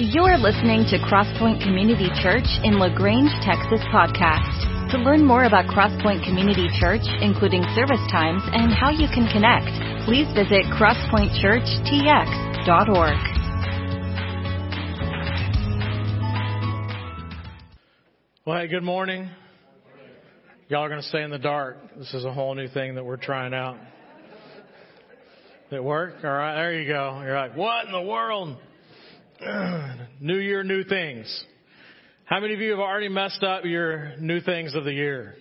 You're listening to Crosspoint Community Church in La Grange, Texas podcast. To learn more about Crosspoint Community Church, including service times and how you can connect, please visit crosspointchurchtx.org. Well, hey, good morning. Y'all are going to stay in the dark. This is a whole new thing that we're trying out. Did it work? All right, there you go. You're like, what in the world? new year, new things. How many of you have already messed up your new things of the year?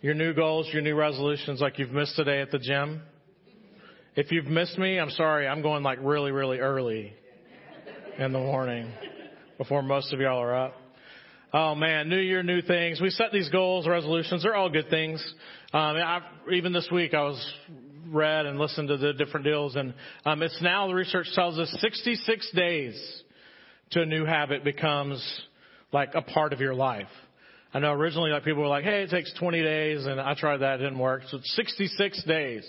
Your new goals, your new resolutions, like you've missed today at the gym? If you've missed me, I'm sorry. I'm going like really, really early in the morning before most of y'all are up. Oh man, new year, new things. We set these goals, resolutions. They're all good things. Um, I, even this week, I was read and listened to the different deals, and um, it's now the research tells us 66 days to a new habit becomes like a part of your life. I know originally like people were like, hey, it takes 20 days, and I tried that, it didn't work. So it's 66 days.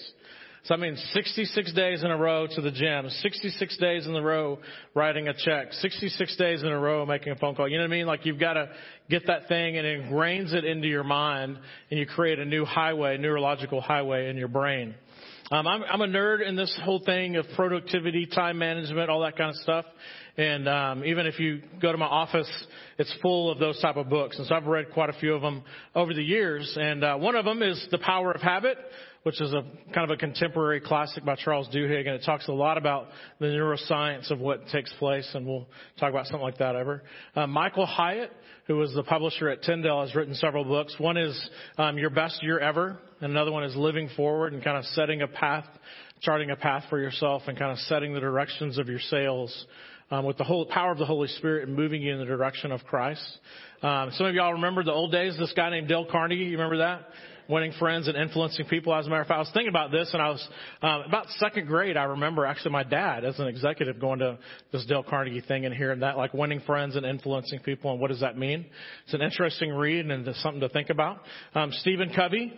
So I mean 66 days in a row to the gym, 66 days in a row writing a check, 66 days in a row making a phone call. You know what I mean? Like you've got to get that thing and it ingrains it into your mind and you create a new highway, neurological highway in your brain. Um, I'm, I'm a nerd in this whole thing of productivity, time management, all that kind of stuff. And um, even if you go to my office, it's full of those type of books. And so I've read quite a few of them over the years. And uh, one of them is The Power of Habit, which is a kind of a contemporary classic by Charles Duhigg, and it talks a lot about the neuroscience of what takes place. And we'll talk about something like that ever. Uh, Michael Hyatt, who was the publisher at Tyndale, has written several books. One is um, Your Best Year Ever, and another one is Living Forward and kind of setting a path, charting a path for yourself and kind of setting the directions of your sails um, with the whole power of the Holy Spirit and moving you in the direction of Christ. Um, some of y'all remember the old days, this guy named Dale Carnegie, you remember that? Winning friends and influencing people. As a matter of fact, I was thinking about this, and I was um, about second grade. I remember actually my dad, as an executive, going to this Dale Carnegie thing and hearing that, like winning friends and influencing people, and what does that mean? It's an interesting read and it's something to think about. Um, Stephen Covey,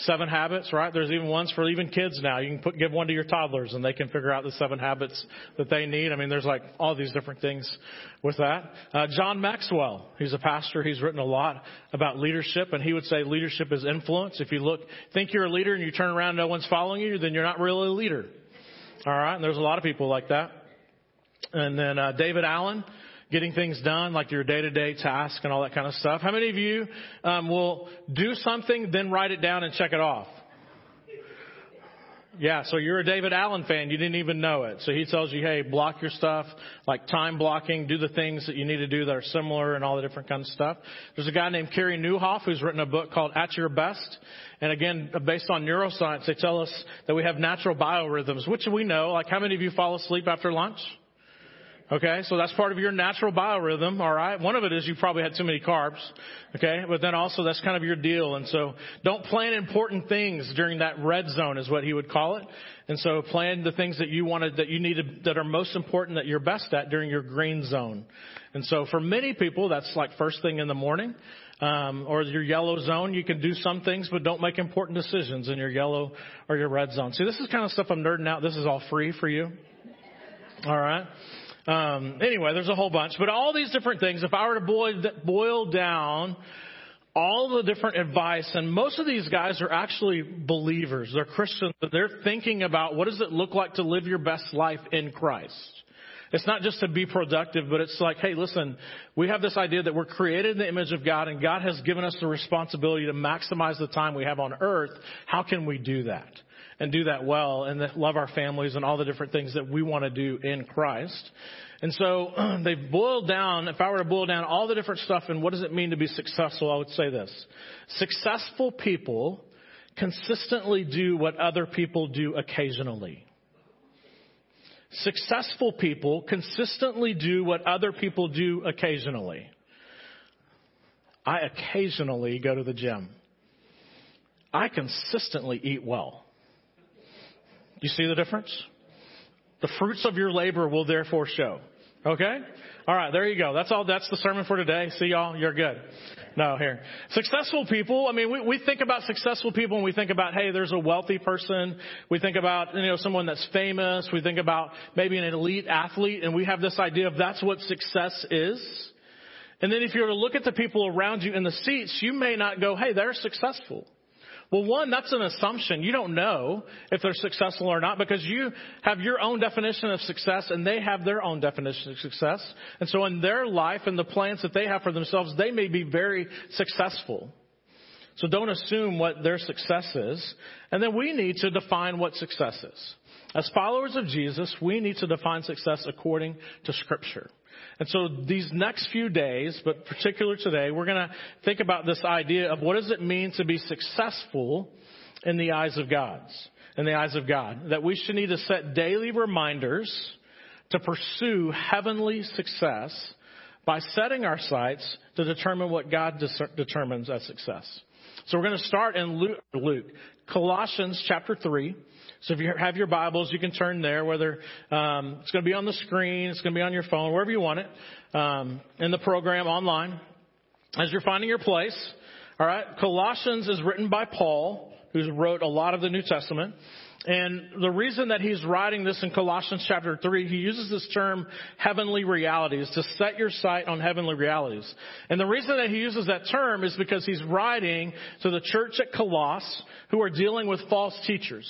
Seven habits, right? There's even ones for even kids now. You can put, give one to your toddlers and they can figure out the seven habits that they need. I mean, there's like all these different things with that. Uh, John Maxwell, he's a pastor. He's written a lot about leadership and he would say leadership is influence. If you look, think you're a leader and you turn around and no one's following you, then you're not really a leader. All right. And there's a lot of people like that. And then, uh, David Allen, getting things done, like your day-to-day task and all that kind of stuff. How many of you um, will do something, then write it down and check it off? Yeah, so you're a David Allen fan. You didn't even know it. So he tells you, hey, block your stuff, like time blocking, do the things that you need to do that are similar and all the different kinds of stuff. There's a guy named Carey Nieuwhof who's written a book called At Your Best. And again, based on neuroscience, they tell us that we have natural biorhythms, which we know. Like how many of you fall asleep after lunch? Okay, so that's part of your natural biorhythm, alright? One of it is you probably had too many carbs, okay? But then also that's kind of your deal. And so don't plan important things during that red zone is what he would call it. And so plan the things that you wanted, that you needed, that are most important, that you're best at during your green zone. And so for many people, that's like first thing in the morning. Um, or your yellow zone, you can do some things, but don't make important decisions in your yellow or your red zone. See, this is kind of stuff I'm nerding out. This is all free for you. All right. Um, anyway, there's a whole bunch, but all these different things. If I were to boil, boil down all the different advice, and most of these guys are actually believers. They're Christians. They're thinking about what does it look like to live your best life in Christ. It's not just to be productive, but it's like, hey, listen, we have this idea that we're created in the image of God and God has given us the responsibility to maximize the time we have on earth. How can we do that? And do that well and love our families and all the different things that we want to do in Christ. And so they've boiled down, if I were to boil down all the different stuff and what does it mean to be successful, I would say this. Successful people consistently do what other people do occasionally. Successful people consistently do what other people do occasionally. I occasionally go to the gym. I consistently eat well. You see the difference? The fruits of your labor will therefore show. Okay? All right, there you go. That's all. That's the sermon for today. See y'all. You're good. No, here. Successful people, I mean, we, we think about successful people and we think about, hey, there's a wealthy person. We think about, you know, someone that's famous. We think about maybe an elite athlete and we have this idea of that's what success is. And then if you were to look at the people around you in the seats, you may not go, hey, they're successful. Well, one, that's an assumption. You don't know if they're successful or not because you have your own definition of success and they have their own definition of success. And so in their life and the plans that they have for themselves, they may be very successful. So don't assume what their success is. And then we need to define what success is. As followers of Jesus, we need to define success according to scripture. And so these next few days, but particular today, we're going to think about this idea of what does it mean to be successful in the eyes of God's, in the eyes of God. That we should need to set daily reminders to pursue heavenly success by setting our sights to determine what God determines as success. So we're going to start in Luke, Luke Colossians chapter 3. So if you have your Bibles, you can turn there, whether um, it's going to be on the screen, it's going to be on your phone, wherever you want it, um, in the program online. As you're finding your place, all right, Colossians is written by Paul, who wrote a lot of the New Testament. And the reason that he's writing this in Colossians chapter 3, he uses this term heavenly realities, to set your sight on heavenly realities. And the reason that he uses that term is because he's writing to the church at Colossus who are dealing with false teachers.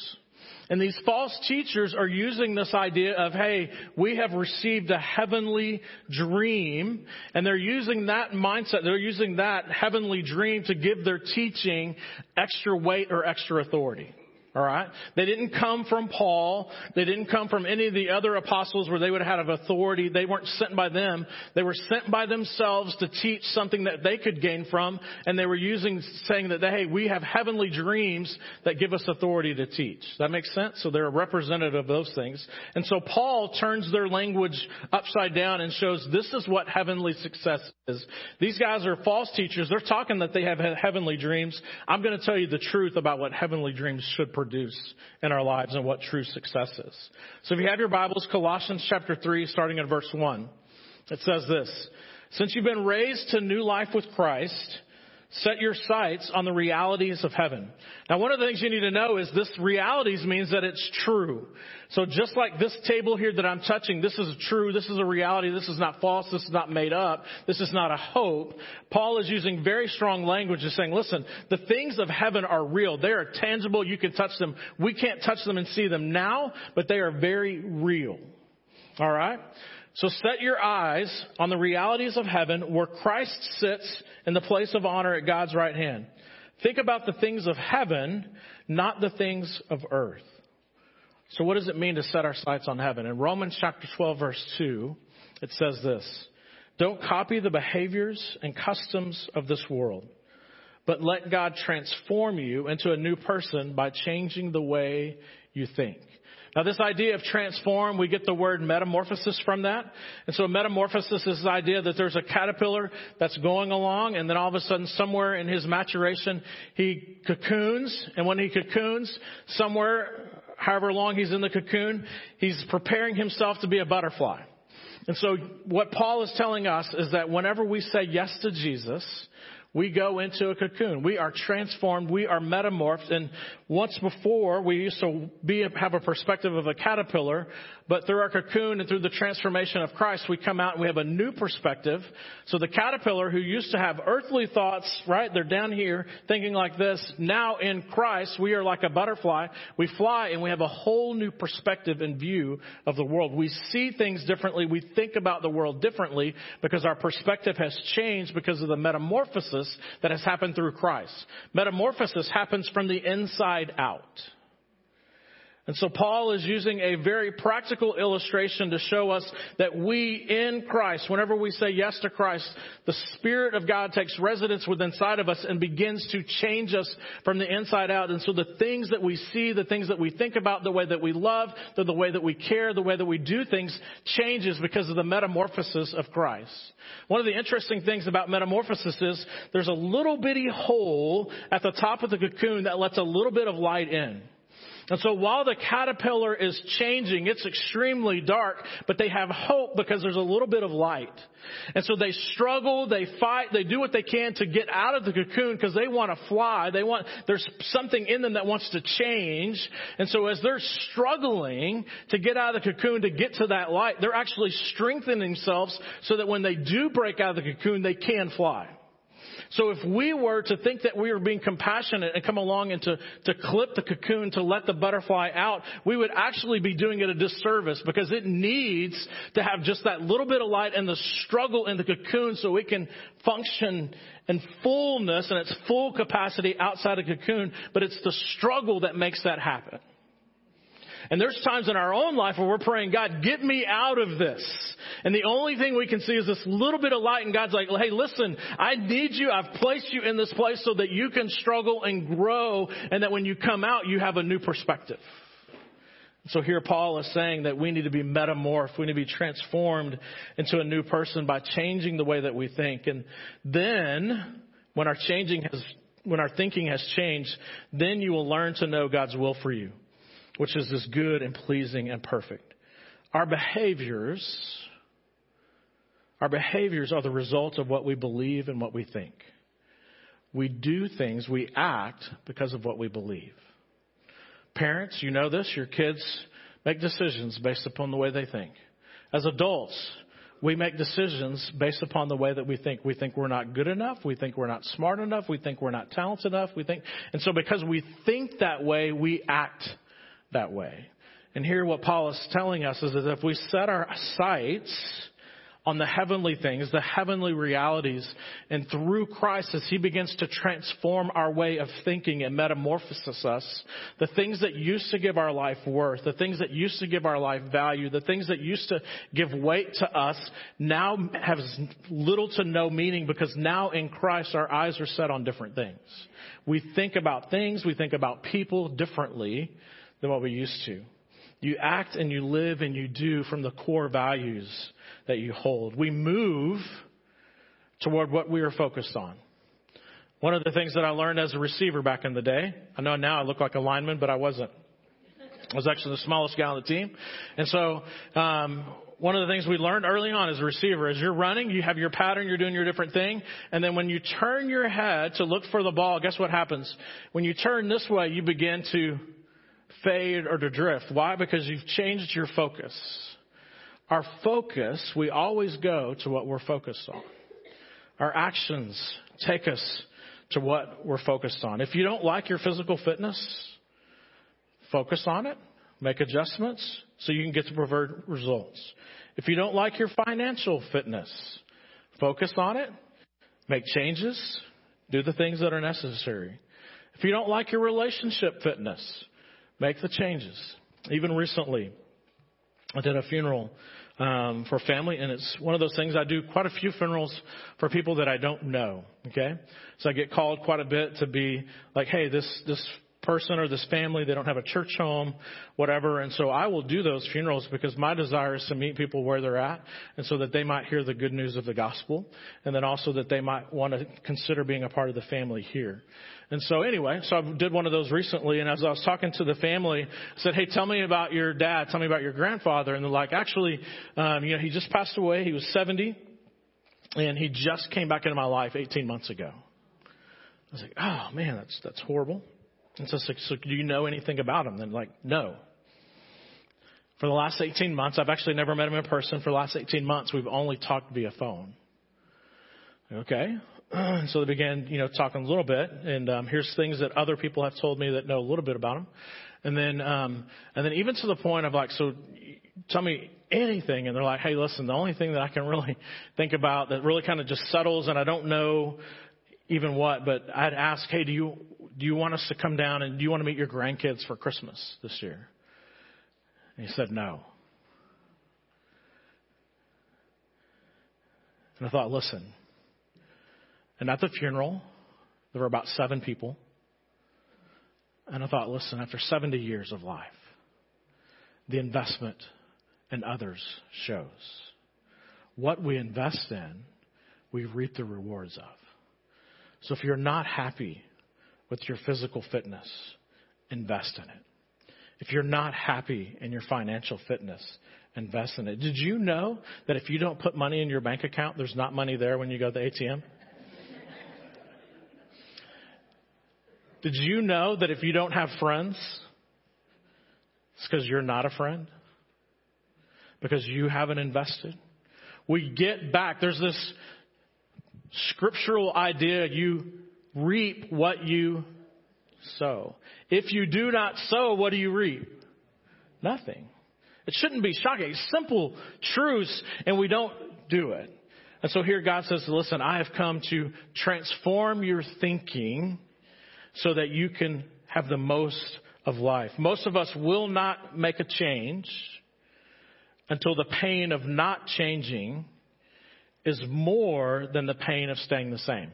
And these false teachers are using this idea of, hey, we have received a heavenly dream, and they're using that mindset, they're using that heavenly dream to give their teaching extra weight or extra authority. Alright? They didn't come from Paul. They didn't come from any of the other apostles where they would have had authority. They weren't sent by them. They were sent by themselves to teach something that they could gain from. And they were using, saying that, hey, we have heavenly dreams that give us authority to teach. That makes sense? So they're a representative of those things. And so Paul turns their language upside down and shows this is what heavenly success is. These guys are false teachers. They're talking that they have heavenly dreams. I'm going to tell you the truth about what heavenly dreams should produce produce in our lives and what true success is. So if you have your Bibles, Colossians chapter 3, starting at verse 1, it says this, Since you've been raised to new life with Christ, Set your sights on the realities of heaven. Now, one of the things you need to know is this realities means that it's true. So just like this table here that I'm touching, this is true, this is a reality, this is not false, this is not made up, this is not a hope. Paul is using very strong language and saying, listen, the things of heaven are real. They are tangible, you can touch them. We can't touch them and see them now, but they are very real. Alright? So set your eyes on the realities of heaven where Christ sits in the place of honor at God's right hand. Think about the things of heaven, not the things of earth. So what does it mean to set our sights on heaven? In Romans chapter 12 verse 2, it says this, don't copy the behaviors and customs of this world, but let God transform you into a new person by changing the way you think. Now this idea of transform, we get the word metamorphosis from that. And so metamorphosis is the idea that there's a caterpillar that's going along and then all of a sudden somewhere in his maturation, he cocoons. And when he cocoons, somewhere, however long he's in the cocoon, he's preparing himself to be a butterfly. And so what Paul is telling us is that whenever we say yes to Jesus, we go into a cocoon. We are transformed. We are metamorphed. And once before, we used to be, have a perspective of a caterpillar, but through our cocoon and through the transformation of Christ, we come out and we have a new perspective. So the caterpillar who used to have earthly thoughts, right? They're down here thinking like this. Now in Christ, we are like a butterfly. We fly and we have a whole new perspective and view of the world. We see things differently. We think about the world differently because our perspective has changed because of the metamorphosis that has happened through Christ. Metamorphosis happens from the inside out. And so Paul is using a very practical illustration to show us that we in Christ, whenever we say yes to Christ, the Spirit of God takes residence within inside of us and begins to change us from the inside out. And so the things that we see, the things that we think about, the way that we love, the, the way that we care, the way that we do things changes because of the metamorphosis of Christ. One of the interesting things about metamorphosis is there's a little bitty hole at the top of the cocoon that lets a little bit of light in. And so while the caterpillar is changing, it's extremely dark, but they have hope because there's a little bit of light. And so they struggle, they fight, they do what they can to get out of the cocoon because they want to fly. They want, there's something in them that wants to change. And so as they're struggling to get out of the cocoon to get to that light, they're actually strengthening themselves so that when they do break out of the cocoon, they can fly. So if we were to think that we were being compassionate and come along and to, to clip the cocoon to let the butterfly out, we would actually be doing it a disservice because it needs to have just that little bit of light and the struggle in the cocoon so it can function in fullness and its full capacity outside of cocoon, but it's the struggle that makes that happen. And there's times in our own life where we're praying, God, get me out of this. And the only thing we can see is this little bit of light and God's like, hey, listen, I need you. I've placed you in this place so that you can struggle and grow and that when you come out, you have a new perspective. So here Paul is saying that we need to be metamorphed. We need to be transformed into a new person by changing the way that we think. And then when our changing has, when our thinking has changed, then you will learn to know God's will for you which is this good and pleasing and perfect. Our behaviors, our behaviors are the result of what we believe and what we think. We do things, we act because of what we believe. Parents, you know this, your kids make decisions based upon the way they think. As adults, we make decisions based upon the way that we think. We think we're not good enough. We think we're not smart enough. We think we're not talented enough. We think, and so because we think that way, we act that way. And here what Paul is telling us is that if we set our sights on the heavenly things, the heavenly realities, and through Christ as He begins to transform our way of thinking and metamorphose us, the things that used to give our life worth, the things that used to give our life value, the things that used to give weight to us now have little to no meaning because now in Christ our eyes are set on different things. We think about things, we think about people differently than what we used to. You act and you live and you do from the core values that you hold. We move toward what we are focused on. One of the things that I learned as a receiver back in the day, I know now I look like a lineman, but I wasn't. I was actually the smallest guy on the team. And so, um, one of the things we learned early on as a receiver, as you're running, you have your pattern, you're doing your different thing, and then when you turn your head to look for the ball, guess what happens? When you turn this way, you begin to fade or to drift. Why? Because you've changed your focus. Our focus, we always go to what we're focused on. Our actions take us to what we're focused on. If you don't like your physical fitness, focus on it, make adjustments so you can get the preferred results. If you don't like your financial fitness, focus on it, make changes, do the things that are necessary. If you don't like your relationship fitness, make the changes. Even recently, I did a funeral um, for family, and it's one of those things I do quite a few funerals for people that I don't know. Okay, so I get called quite a bit to be like, hey, this this person or this family, they don't have a church home, whatever. And so I will do those funerals because my desire is to meet people where they're at and so that they might hear the good news of the gospel and then also that they might want to consider being a part of the family here. And so anyway, so I did one of those recently, and as I was talking to the family, I said, "Hey, tell me about your dad. Tell me about your grandfather." And they're like, "Actually, um, you know, he just passed away. He was 70, and he just came back into my life 18 months ago." I was like, "Oh man, that's that's horrible." And so, so do you know anything about him? Then like, no. For the last 18 months, I've actually never met him in person. For the last 18 months, we've only talked via phone. Okay. so they began, you know, talking a little bit, and um, here's things that other people have told me that know a little bit about him, and then, um, and then even to the point of like, so tell me anything, and they're like, hey, listen, the only thing that I can really think about that really kind of just settles, and I don't know even what, but I'd ask, hey, do you do you want us to come down and do you want to meet your grandkids for Christmas this year? And he said no. And I thought, listen, and at the funeral, there were about seven people. And I thought, listen, after 70 years of life, the investment in others shows. What we invest in, we reap the rewards of. So if you're not happy with your physical fitness, invest in it. If you're not happy in your financial fitness, invest in it. Did you know that if you don't put money in your bank account, there's not money there when you go to the ATM? Did you know that if you don't have friends, it's because you're not a friend? Because you haven't invested? We get back. There's this scriptural idea you reap what you sow. If you do not sow, what do you reap? Nothing. It shouldn't be shocking. It's simple truths, and we don't do it. And so here God says, listen, I have come to transform your thinking so that you can have the most of life. Most of us will not make a change until the pain of not changing is more than the pain of staying the same.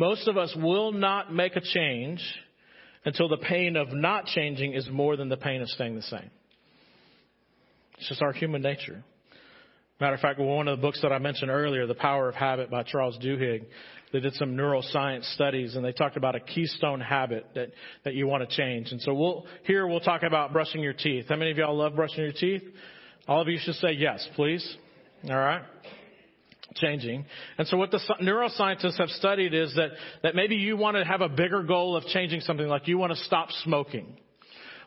Most of us will not make a change until the pain of not changing is more than the pain of staying the same. It's just our human nature. Matter of fact, one of the books that I mentioned earlier, The Power of Habit by Charles Duhigg, they did some neuroscience studies and they talked about a keystone habit that, that you want to change. And so we'll, here we'll talk about brushing your teeth. How many of y'all love brushing your teeth? All of you should say yes, please. All right changing. And so what the neuroscientists have studied is that, that maybe you want to have a bigger goal of changing something like you want to stop smoking.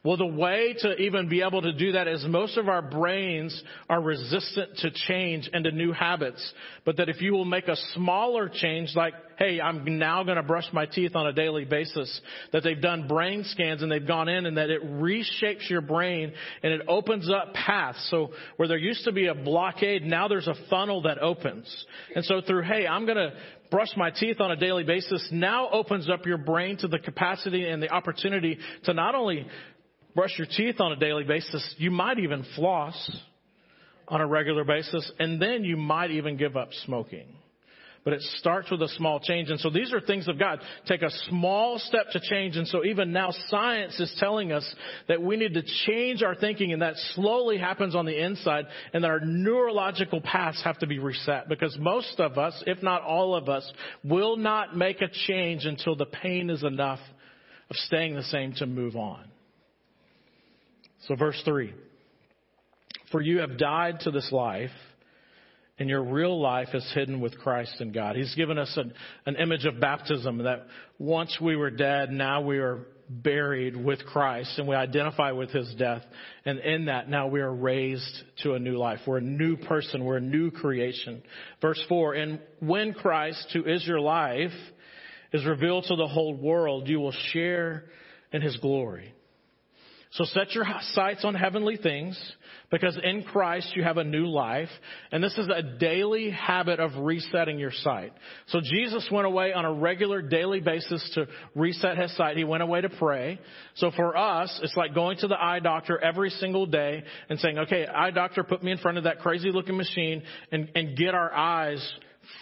Well, the way to even be able to do that is most of our brains are resistant to change and to new habits. But that if you will make a smaller change, like, hey, I'm now going to brush my teeth on a daily basis, that they've done brain scans and they've gone in and that it reshapes your brain and it opens up paths. So where there used to be a blockade, now there's a funnel that opens. And so through, hey, I'm going to brush my teeth on a daily basis now opens up your brain to the capacity and the opportunity to not only brush your teeth on a daily basis. You might even floss on a regular basis, and then you might even give up smoking. But it starts with a small change. And so these are things of God. Take a small step to change. And so even now science is telling us that we need to change our thinking and that slowly happens on the inside and that our neurological paths have to be reset because most of us, if not all of us, will not make a change until the pain is enough of staying the same to move on. So, verse 3 For you have died to this life, and your real life is hidden with Christ in God. He's given us an, an image of baptism that once we were dead, now we are buried with Christ and we identify with his death. And in that, now we are raised to a new life. We're a new person. We're a new creation. Verse 4 And when Christ, who is your life, is revealed to the whole world, you will share in his glory. So set your sights on heavenly things because in Christ you have a new life. And this is a daily habit of resetting your sight. So Jesus went away on a regular daily basis to reset his sight. He went away to pray. So for us, it's like going to the eye doctor every single day and saying, okay, eye doctor, put me in front of that crazy looking machine and, and get our eyes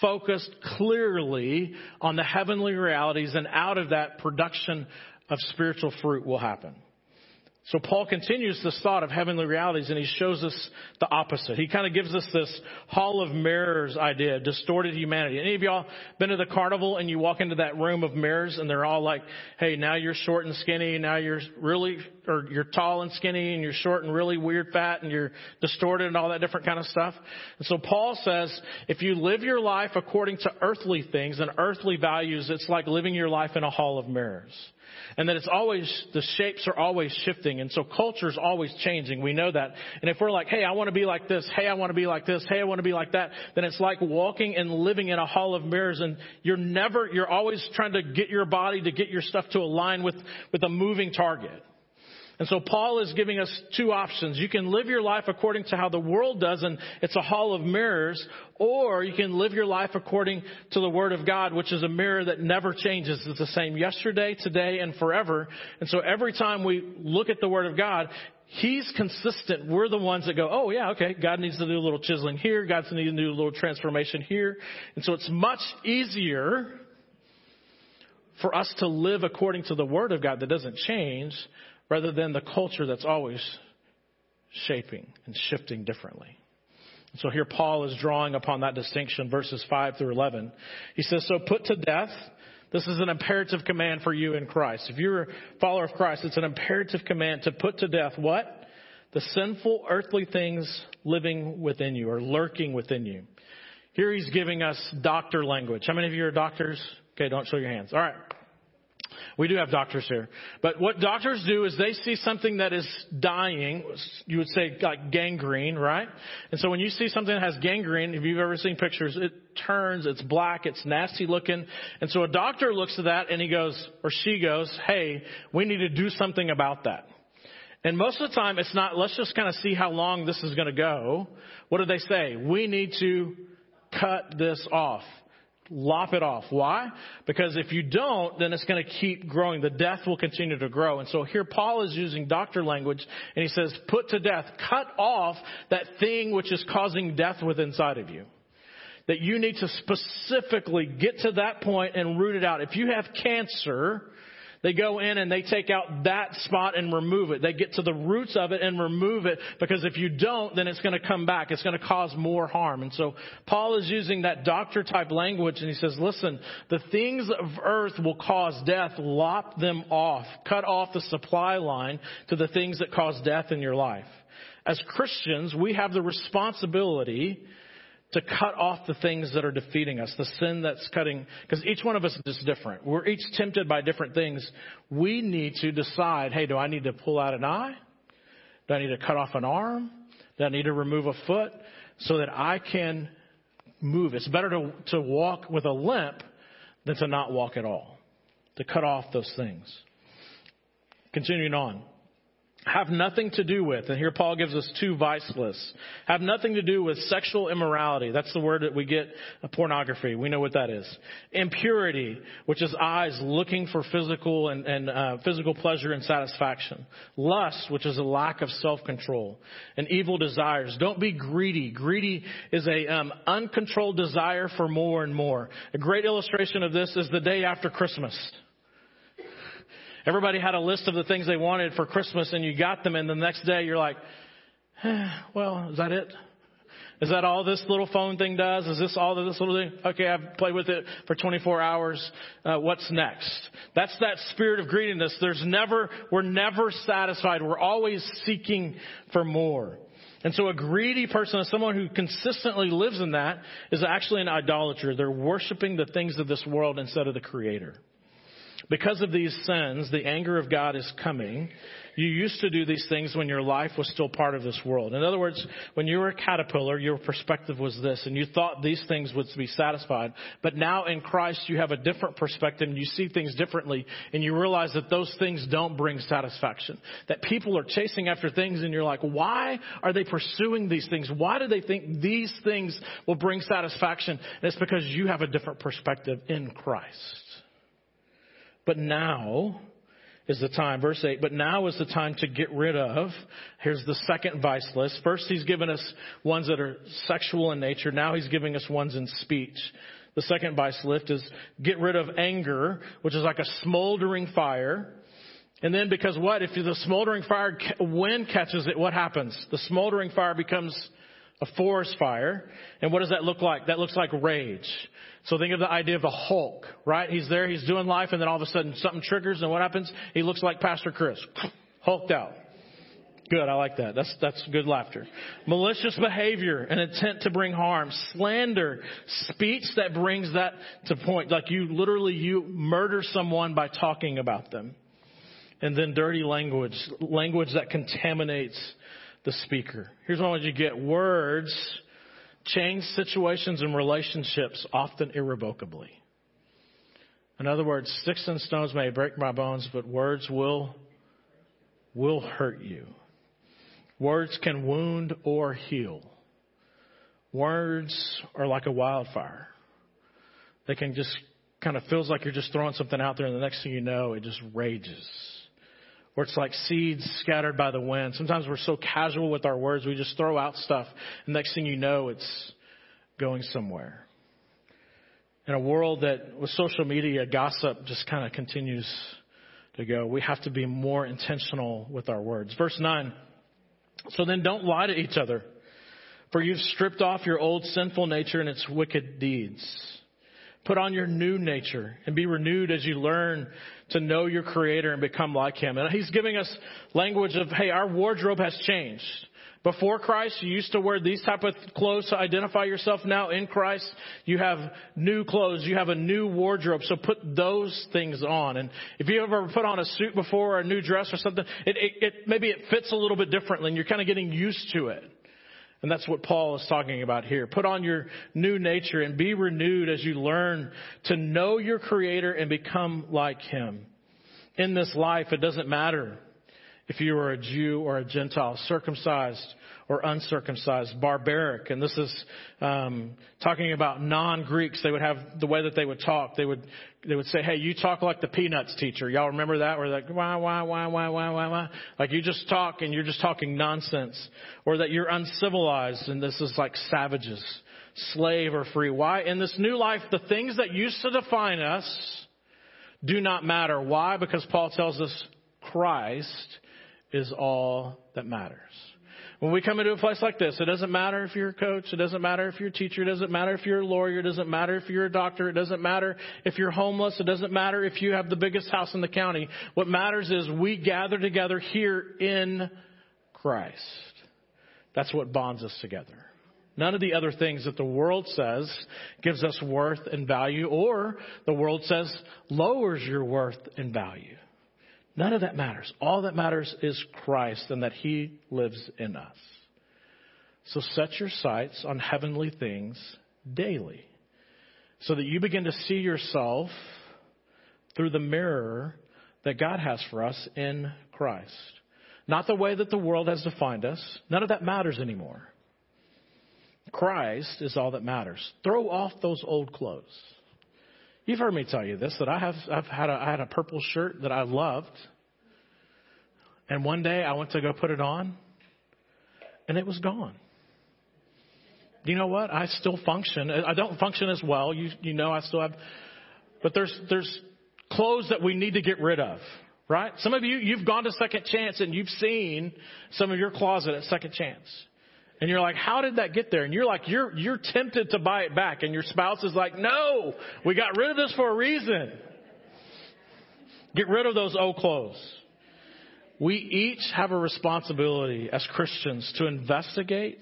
focused clearly on the heavenly realities and out of that production of spiritual fruit will happen. So Paul continues this thought of heavenly realities and he shows us the opposite. He kind of gives us this hall of mirrors idea, distorted humanity. Any of y'all been to the carnival and you walk into that room of mirrors and they're all like, hey, now you're short and skinny, now you're really, or you're tall and skinny and you're short and really weird fat and you're distorted and all that different kind of stuff. And so Paul says, if you live your life according to earthly things and earthly values, it's like living your life in a hall of mirrors and that it's always, the shapes are always shifting. And so culture is always changing. We know that. And if we're like, hey, I want to be like this. Hey, I want to be like this. Hey, I want to be like that. Then it's like walking and living in a hall of mirrors and you're never, you're always trying to get your body to get your stuff to align with, with a moving target. And so Paul is giving us two options. You can live your life according to how the world does and it's a hall of mirrors, or you can live your life according to the Word of God, which is a mirror that never changes. It's the same yesterday, today, and forever. And so every time we look at the Word of God, He's consistent. We're the ones that go, oh yeah, okay, God needs to do a little chiseling here. God's needs to do a little transformation here. And so it's much easier for us to live according to the Word of God that doesn't change rather than the culture that's always shaping and shifting differently. So here Paul is drawing upon that distinction, verses 5 through 11. He says, So put to death This is an imperative command for you in Christ. If you're a follower of Christ, it's an imperative command to put to death what? The sinful earthly things living within you or lurking within you. Here he's giving us doctor language. How many of you are doctors? Okay, don't show your hands. All right. We do have doctors here. But what doctors do is they see something that is dying, you would say like gangrene, right? And so when you see something that has gangrene, if you've ever seen pictures, it turns, it's black, it's nasty looking. And so a doctor looks at that and he goes, or she goes, hey, we need to do something about that. And most of the time it's not, let's just kind of see how long this is going to go. What do they say? We need to cut this off. Lop it off. Why? Because if you don't, then it's going to keep growing. The death will continue to grow. And so here Paul is using doctor language and he says, put to death, cut off that thing which is causing death within inside of you. That you need to specifically get to that point and root it out. If you have cancer, they go in and they take out that spot and remove it. They get to the roots of it and remove it because if you don't, then it's going to come back. It's going to cause more harm. And so Paul is using that doctor type language and he says, listen, the things of earth will cause death. Lop them off. Cut off the supply line to the things that cause death in your life. As Christians, we have the responsibility to cut off the things that are defeating us, the sin that's cutting, because each one of us is different. We're each tempted by different things. We need to decide, hey, do I need to pull out an eye? Do I need to cut off an arm? Do I need to remove a foot so that I can move? It's better to, to walk with a limp than to not walk at all, to cut off those things. Continuing on have nothing to do with, and here Paul gives us two vice lists, have nothing to do with sexual immorality. That's the word that we get pornography. We know what that is. Impurity, which is eyes looking for physical and, and uh, physical pleasure and satisfaction. Lust, which is a lack of self-control. And evil desires. Don't be greedy. Greedy is a um, uncontrolled desire for more and more. A great illustration of this is the day after Christmas. Everybody had a list of the things they wanted for Christmas and you got them and the next day you're like, eh, well, is that it? Is that all this little phone thing does? Is this all this little thing? Okay, I've played with it for 24 hours. Uh, what's next? That's that spirit of greediness. There's never, we're never satisfied. We're always seeking for more. And so a greedy person, someone who consistently lives in that, is actually an idolater. They're worshiping the things of this world instead of the Creator. Because of these sins, the anger of God is coming. You used to do these things when your life was still part of this world. In other words, when you were a caterpillar, your perspective was this, and you thought these things would be satisfied. But now in Christ, you have a different perspective, and you see things differently, and you realize that those things don't bring satisfaction. That people are chasing after things, and you're like, why are they pursuing these things? Why do they think these things will bring satisfaction? And it's because you have a different perspective in Christ. But now is the time, verse 8, but now is the time to get rid of. Here's the second vice list. First, he's given us ones that are sexual in nature. Now he's giving us ones in speech. The second vice list is get rid of anger, which is like a smoldering fire. And then because what? If the smoldering fire, wind catches it, what happens? The smoldering fire becomes a forest fire. And what does that look like? That looks like rage. So think of the idea of the Hulk, right? He's there, he's doing life, and then all of a sudden something triggers, and what happens? He looks like Pastor Chris. Hulked out. Good, I like that. That's, that's good laughter. Malicious behavior, an intent to bring harm. Slander, speech that brings that to point. Like you literally, you murder someone by talking about them. And then dirty language, language that contaminates the speaker. Here's what I want you to get. Words change situations and relationships often irrevocably. In other words, sticks and stones may break my bones, but words will, will hurt you. Words can wound or heal. Words are like a wildfire. They can just kind of feels like you're just throwing something out there and the next thing you know, it just rages. Or it's like seeds scattered by the wind. Sometimes we're so casual with our words, we just throw out stuff. And next thing you know, it's going somewhere. In a world that with social media, gossip just kind of continues to go. We have to be more intentional with our words. Verse 9. So then don't lie to each other, for you've stripped off your old sinful nature and its wicked deeds. Put on your new nature and be renewed as you learn to know your creator and become like him. And he's giving us language of, hey, our wardrobe has changed. Before Christ, you used to wear these type of clothes to identify yourself. Now in Christ, you have new clothes. You have a new wardrobe. So put those things on. And if you ever put on a suit before or a new dress or something, it, it, it maybe it fits a little bit differently and you're kind of getting used to it. And that's what Paul is talking about here. Put on your new nature and be renewed as you learn to know your Creator and become like Him. In this life, it doesn't matter if you are a Jew or a Gentile, circumcised or uncircumcised, barbaric. And this is um, talking about non-Greeks. They would have the way that they would talk. They would they would say, "Hey, you talk like the Peanuts teacher." Y'all remember that? Where like why why why why why why why? Like you just talk and you're just talking nonsense, or that you're uncivilized and this is like savages, slave or free. Why in this new life the things that used to define us do not matter. Why? Because Paul tells us Christ is all that matters. When we come into a place like this, it doesn't matter if you're a coach, it doesn't matter if you're a teacher, it doesn't matter if you're a lawyer, it doesn't matter if you're a doctor, it doesn't matter if you're homeless, it doesn't matter if you have the biggest house in the county. What matters is we gather together here in Christ. That's what bonds us together. None of the other things that the world says gives us worth and value, or the world says lowers your worth and value. None of that matters. All that matters is Christ and that He lives in us. So set your sights on heavenly things daily so that you begin to see yourself through the mirror that God has for us in Christ. Not the way that the world has defined us. None of that matters anymore. Christ is all that matters. Throw off those old clothes. You've heard me tell you this that I have I've had a, I had a purple shirt that I loved, and one day I went to go put it on, and it was gone. You know what? I still function. I don't function as well. You you know I still have, but there's there's clothes that we need to get rid of. Right? Some of you, you've gone to second chance and you've seen some of your closet at second chance. And you're like, how did that get there? And you're like, you're, you're tempted to buy it back. And your spouse is like, no, we got rid of this for a reason. Get rid of those old clothes. We each have a responsibility as Christians to investigate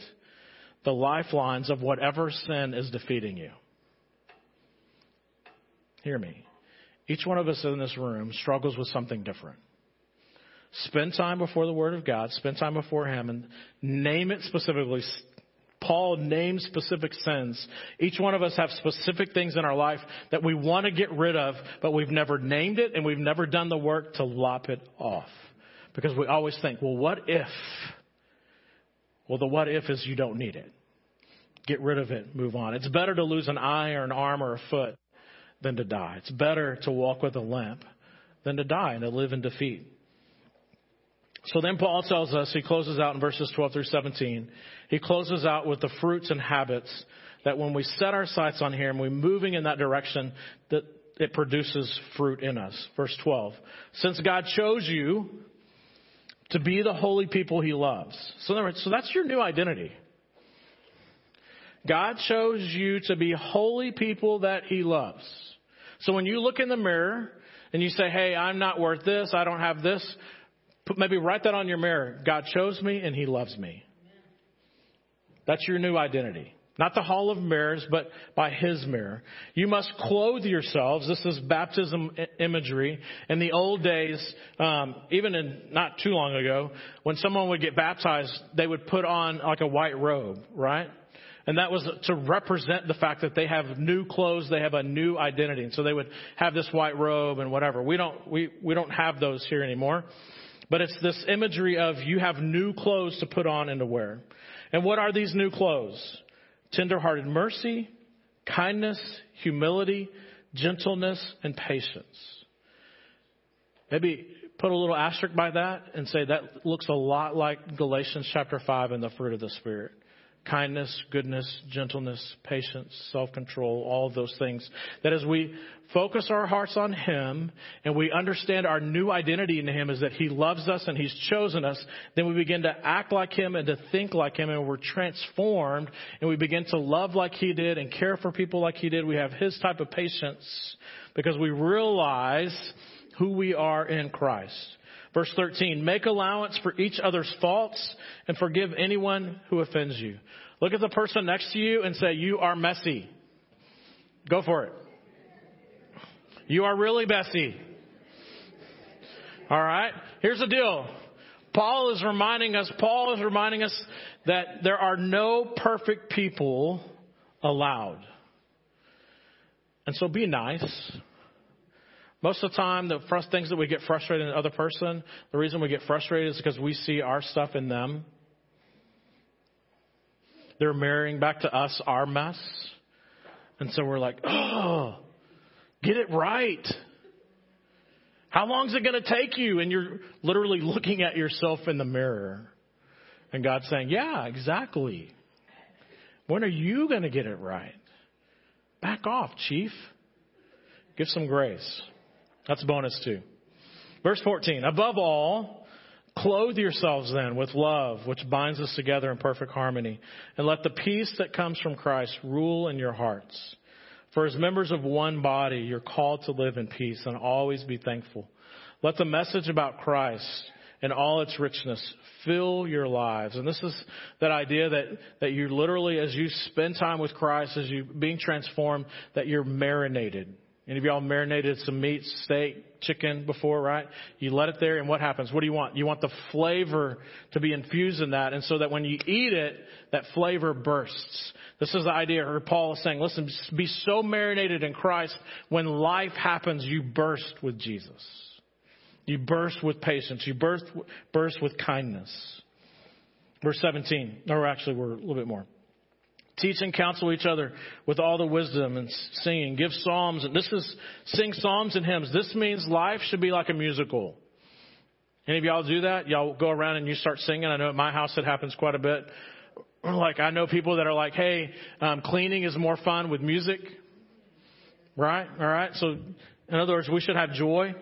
the lifelines of whatever sin is defeating you. Hear me. Each one of us in this room struggles with something different. Spend time before the Word of God. Spend time before Him and name it specifically. Paul names specific sins. Each one of us have specific things in our life that we want to get rid of, but we've never named it and we've never done the work to lop it off. Because we always think, well, what if? Well, the what if is you don't need it. Get rid of it, move on. It's better to lose an eye or an arm or a foot than to die. It's better to walk with a limp than to die and to live in defeat. So then Paul tells us, he closes out in verses 12 through 17, he closes out with the fruits and habits that when we set our sights on Him, we're moving in that direction, that it produces fruit in us. Verse 12. Since God chose you to be the holy people He loves. So, so that's your new identity. God chose you to be holy people that He loves. So when you look in the mirror and you say, hey, I'm not worth this, I don't have this, Put, maybe write that on your mirror. God chose me and He loves me. That's your new identity. Not the hall of mirrors, but by His mirror. You must clothe yourselves. This is baptism imagery. In the old days, um, even in not too long ago, when someone would get baptized, they would put on like a white robe, right? And that was to represent the fact that they have new clothes, they have a new identity. And so they would have this white robe and whatever. We don't, we, we don't have those here anymore. But it's this imagery of you have new clothes to put on and to wear. And what are these new clothes? Tenderhearted mercy, kindness, humility, gentleness, and patience. Maybe put a little asterisk by that and say that looks a lot like Galatians chapter 5 and the fruit of the Spirit. Kindness, goodness, gentleness, patience, self-control, all of those things. That as we focus our hearts on Him and we understand our new identity in Him is that He loves us and He's chosen us, then we begin to act like Him and to think like Him and we're transformed and we begin to love like He did and care for people like He did. We have His type of patience because we realize who we are in Christ. Verse 13, make allowance for each other's faults and forgive anyone who offends you. Look at the person next to you and say, you are messy. Go for it. You are really messy. All right. Here's the deal. Paul is reminding us, Paul is reminding us that there are no perfect people allowed. And so be nice. Most of the time, the first things that we get frustrated in the other person, the reason we get frustrated is because we see our stuff in them. They're mirroring back to us our mess. And so we're like, oh, get it right. How long is it going to take you? And you're literally looking at yourself in the mirror. And God's saying, yeah, exactly. When are you going to get it right? Back off, chief. Give some grace. That's bonus two. Verse 14. Above all, clothe yourselves then with love, which binds us together in perfect harmony. And let the peace that comes from Christ rule in your hearts. For as members of one body, you're called to live in peace and always be thankful. Let the message about Christ and all its richness fill your lives. And this is that idea that, that you literally, as you spend time with Christ, as you being transformed, that you're marinated any of y'all marinated some meat, steak, chicken before, right? You let it there and what happens? What do you want? You want the flavor to be infused in that and so that when you eat it, that flavor bursts. This is the idea or Paul is saying, listen, be so marinated in Christ when life happens, you burst with Jesus. You burst with patience. You burst, burst with kindness. Verse 17, or actually we're a little bit more. Teach and counsel each other with all the wisdom and singing. Give psalms. And this is sing psalms and hymns. This means life should be like a musical. Any of y'all do that? Y'all go around and you start singing. I know at my house it happens quite a bit. Like I know people that are like, "Hey, um, cleaning is more fun with music." Right? All right. So, in other words, we should have joy.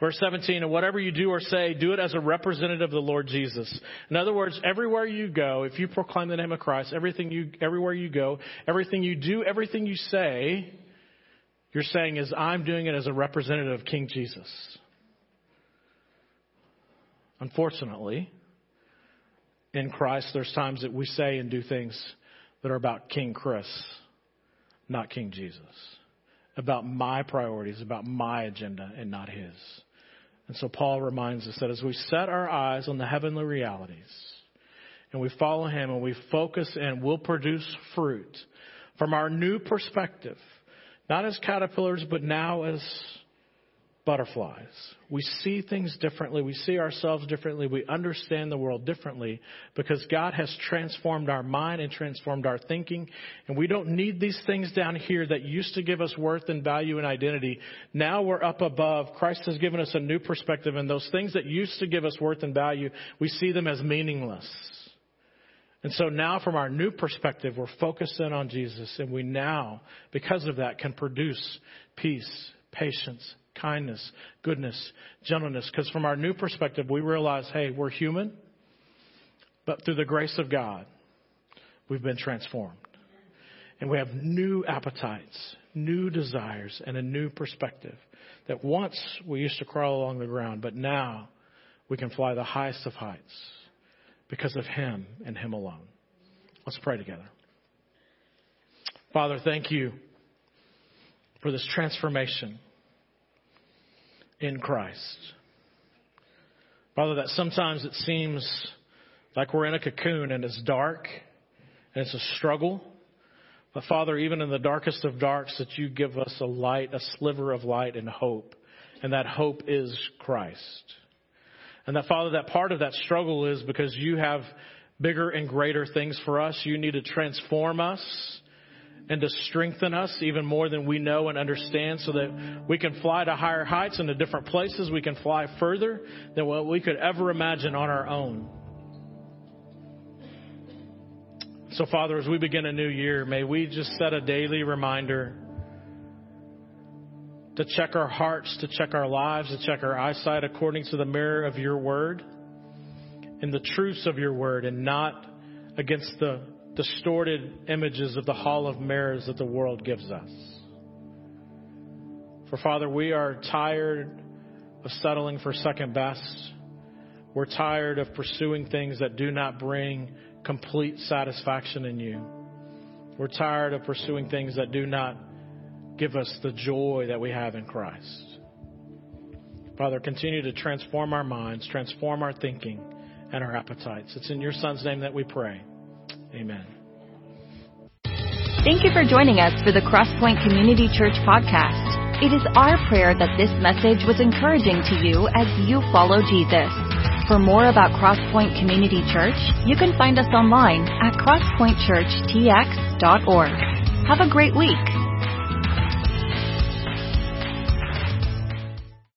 Verse 17, and whatever you do or say, do it as a representative of the Lord Jesus. In other words, everywhere you go, if you proclaim the name of Christ, everything you, everywhere you go, everything you do, everything you say, you're saying is, I'm doing it as a representative of King Jesus. Unfortunately, in Christ, there's times that we say and do things that are about King Chris, not King Jesus. About my priorities, about my agenda, and not his. And so Paul reminds us that as we set our eyes on the heavenly realities and we follow him and we focus and we'll produce fruit from our new perspective, not as caterpillars, but now as butterflies. We see things differently. We see ourselves differently. We understand the world differently because God has transformed our mind and transformed our thinking. And we don't need these things down here that used to give us worth and value and identity. Now we're up above. Christ has given us a new perspective and those things that used to give us worth and value, we see them as meaningless. And so now from our new perspective, we're focused in on Jesus and we now, because of that, can produce peace, patience, kindness, goodness, gentleness. Because from our new perspective, we realize, hey, we're human, but through the grace of God, we've been transformed. And we have new appetites, new desires, and a new perspective. That once we used to crawl along the ground, but now we can fly the highest of heights because of Him and Him alone. Let's pray together. Father, thank you for this transformation in Christ. Father, that sometimes it seems like we're in a cocoon and it's dark and it's a struggle. But Father, even in the darkest of darks, that you give us a light, a sliver of light and hope. And that hope is Christ. And that Father, that part of that struggle is because you have bigger and greater things for us. You need to transform us and to strengthen us even more than we know and understand so that we can fly to higher heights and to different places. We can fly further than what we could ever imagine on our own. So, Father, as we begin a new year, may we just set a daily reminder to check our hearts, to check our lives, to check our eyesight according to the mirror of your word and the truths of your word and not against the distorted images of the hall of mirrors that the world gives us. For Father, we are tired of settling for second best. We're tired of pursuing things that do not bring complete satisfaction in you. We're tired of pursuing things that do not give us the joy that we have in Christ. Father, continue to transform our minds, transform our thinking and our appetites. It's in your Son's name that we pray. Amen. Thank you for joining us for the Crosspoint Community Church podcast. It is our prayer that this message was encouraging to you as you follow Jesus. For more about Crosspoint Community Church, you can find us online at crosspointchurchtx.org. Have a great week.